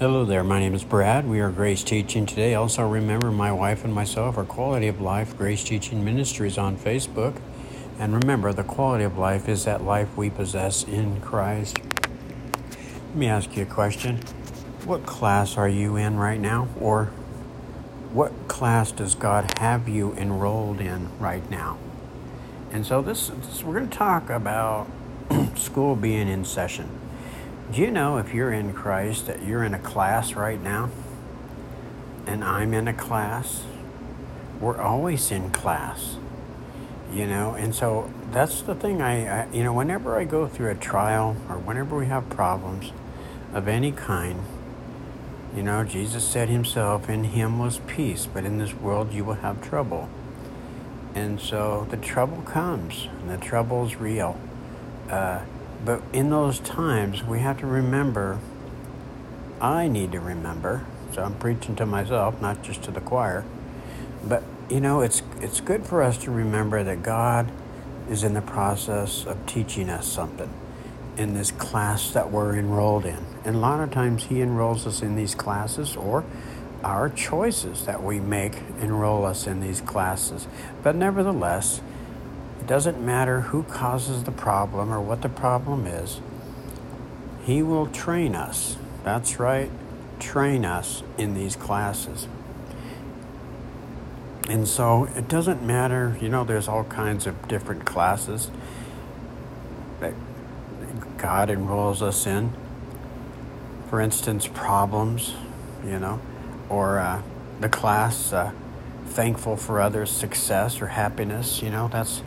Hello there, my name is Brad. We are Grace Teaching today. Also, remember my wife and myself are Quality of Life Grace Teaching Ministries on Facebook. And remember, the quality of life is that life we possess in Christ. Let me ask you a question. What class are you in right now? Or what class does God have you enrolled in right now? And so this, this we're going to talk about school being in session. Do you know if you're in Christ that you're in a class right now? And I'm in a class? We're always in class, you know? And so that's the thing I, I, you know, whenever I go through a trial or whenever we have problems of any kind, you know, Jesus said himself, in him was peace, but in this world you will have trouble. And so the trouble comes, and the trouble is real. Uh, but in those times, we have to remember, I need to remember, so I'm preaching to myself, not just to the choir, but you know, it's, it's good for us to remember that God is in the process of teaching us something in this class that we're enrolled in. And a lot of times He enrolls us in these classes, or our choices that we make enroll us in these classes. But nevertheless, doesn't matter who causes the problem or what the problem is. He will train us. That's right, train us in these classes. And so it doesn't matter, you know, there's all kinds of different classes that God enrolls us in. For instance, problems, you know, or uh, the class uh, thankful for others' success or happiness, you know, that's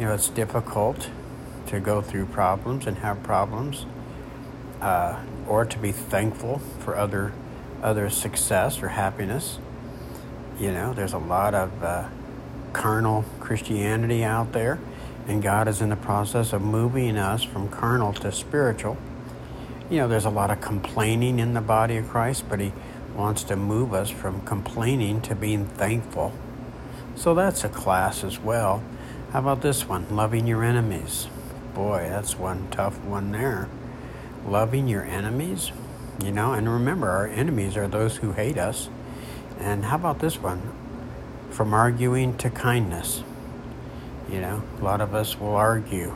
you know, it's difficult to go through problems and have problems, uh, or to be thankful for other other success or happiness. You know, there's a lot of uh, carnal Christianity out there, and God is in the process of moving us from carnal to spiritual. You know, there's a lot of complaining in the body of Christ, but He wants to move us from complaining to being thankful. So that's a class as well. How about this one? Loving your enemies. Boy, that's one tough one there. Loving your enemies? You know, and remember, our enemies are those who hate us. And how about this one? From arguing to kindness. You know, a lot of us will argue.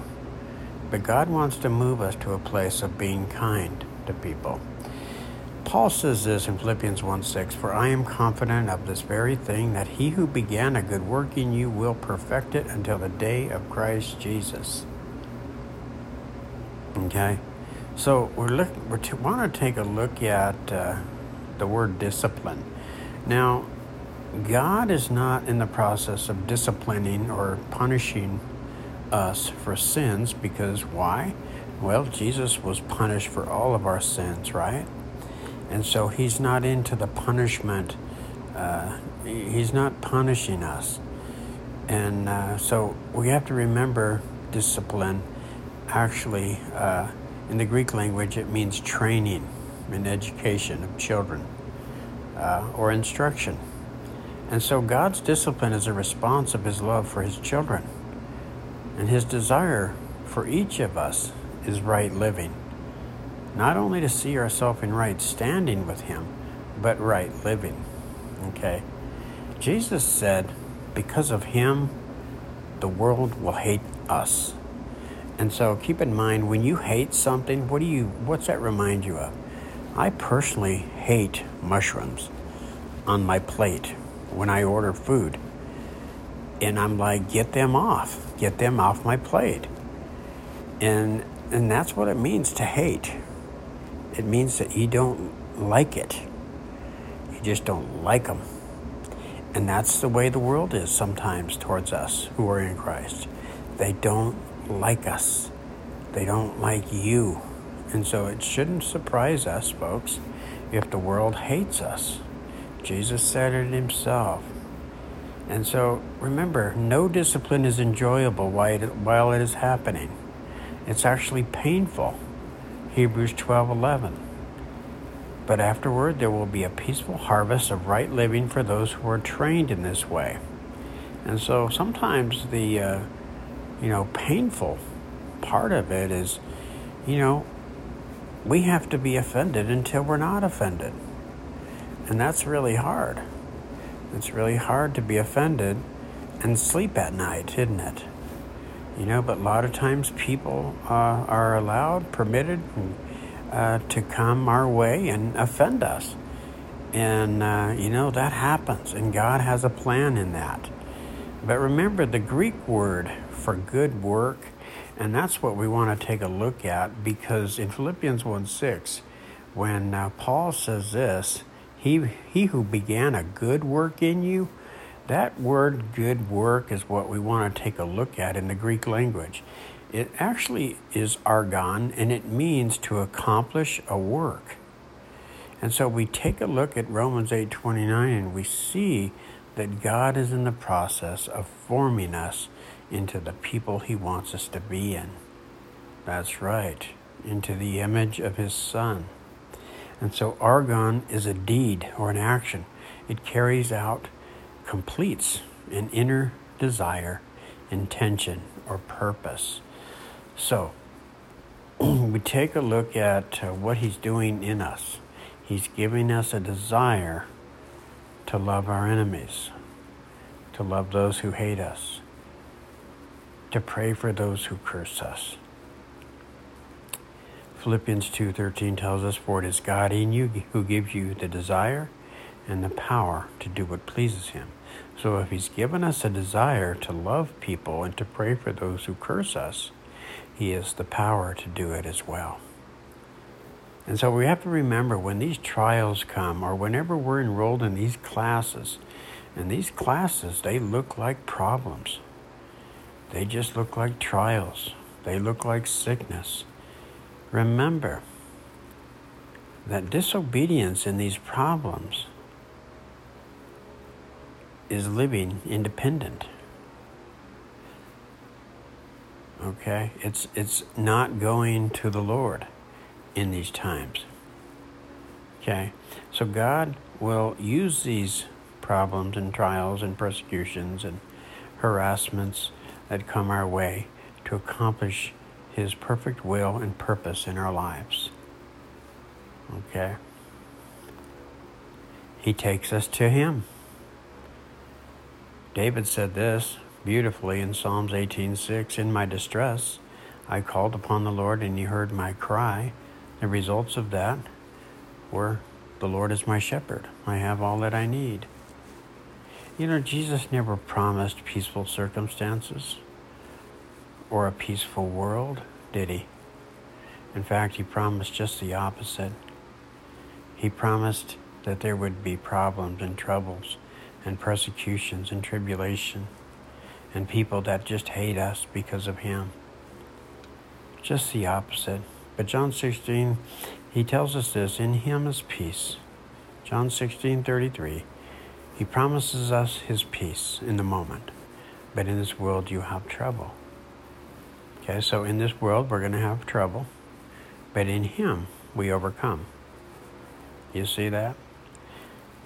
But God wants to move us to a place of being kind to people. Paul says this in Philippians 1 6 For I am confident of this very thing, that he who began a good work in you will perfect it until the day of Christ Jesus. Okay? So we're look, we're t- want to take a look at uh, the word discipline. Now, God is not in the process of disciplining or punishing us for sins because why? Well, Jesus was punished for all of our sins, right? And so he's not into the punishment. Uh, he's not punishing us. And uh, so we have to remember discipline. Actually, uh, in the Greek language, it means training and education of children uh, or instruction. And so God's discipline is a response of his love for his children. And his desire for each of us is right living not only to see ourselves in right standing with Him, but right living. Okay? Jesus said, because of Him, the world will hate us. And so keep in mind when you hate something, what do you what's that remind you of? I personally hate mushrooms on my plate when I order food. And I'm like, get them off. Get them off my plate. And and that's what it means to hate it means that you don't like it. You just don't like them. And that's the way the world is sometimes towards us who are in Christ. They don't like us, they don't like you. And so it shouldn't surprise us, folks, if the world hates us. Jesus said it himself. And so remember, no discipline is enjoyable while it is happening. It's actually painful. Hebrews 12:11. But afterward there will be a peaceful harvest of right living for those who are trained in this way. And so sometimes the uh, you know painful part of it is you know we have to be offended until we're not offended. And that's really hard. It's really hard to be offended and sleep at night, isn't it? You know, but a lot of times people uh, are allowed, permitted uh, to come our way and offend us. And, uh, you know, that happens, and God has a plan in that. But remember the Greek word for good work, and that's what we want to take a look at because in Philippians 1 6, when uh, Paul says this, he, he who began a good work in you, that word good work is what we want to take a look at in the Greek language. It actually is ergon and it means to accomplish a work. And so we take a look at Romans 8:29 and we see that God is in the process of forming us into the people he wants us to be in. That's right, into the image of his son. And so ergon is a deed or an action. It carries out completes an inner desire, intention, or purpose. So, we take a look at uh, what He's doing in us. He's giving us a desire to love our enemies, to love those who hate us, to pray for those who curse us. Philippians 2:13 tells us for it is God in you who gives you the desire and the power to do what pleases Him. So, if He's given us a desire to love people and to pray for those who curse us, He has the power to do it as well. And so we have to remember when these trials come, or whenever we're enrolled in these classes, and these classes, they look like problems. They just look like trials. They look like sickness. Remember that disobedience in these problems is living independent. Okay? It's it's not going to the Lord in these times. Okay? So God will use these problems and trials and persecutions and harassments that come our way to accomplish his perfect will and purpose in our lives. Okay? He takes us to him. David said this beautifully in Psalms 18:6, "In my distress, I called upon the Lord and he heard my cry." The results of that were the Lord is my shepherd. I have all that I need. You know, Jesus never promised peaceful circumstances or a peaceful world, did he? In fact, he promised just the opposite. He promised that there would be problems and troubles and persecutions and tribulation and people that just hate us because of him. Just the opposite. But John 16, he tells us this in him is peace. John 16, 33. He promises us his peace in the moment. But in this world, you have trouble. Okay, so in this world, we're going to have trouble. But in him, we overcome. You see that?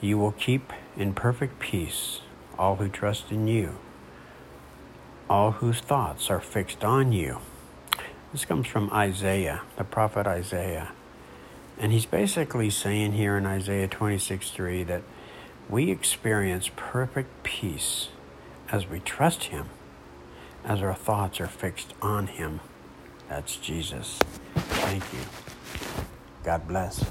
You will keep in perfect peace all who trust in you, all whose thoughts are fixed on you. This comes from Isaiah, the prophet Isaiah. And he's basically saying here in Isaiah 26 3 that we experience perfect peace as we trust him, as our thoughts are fixed on him. That's Jesus. Thank you. God bless.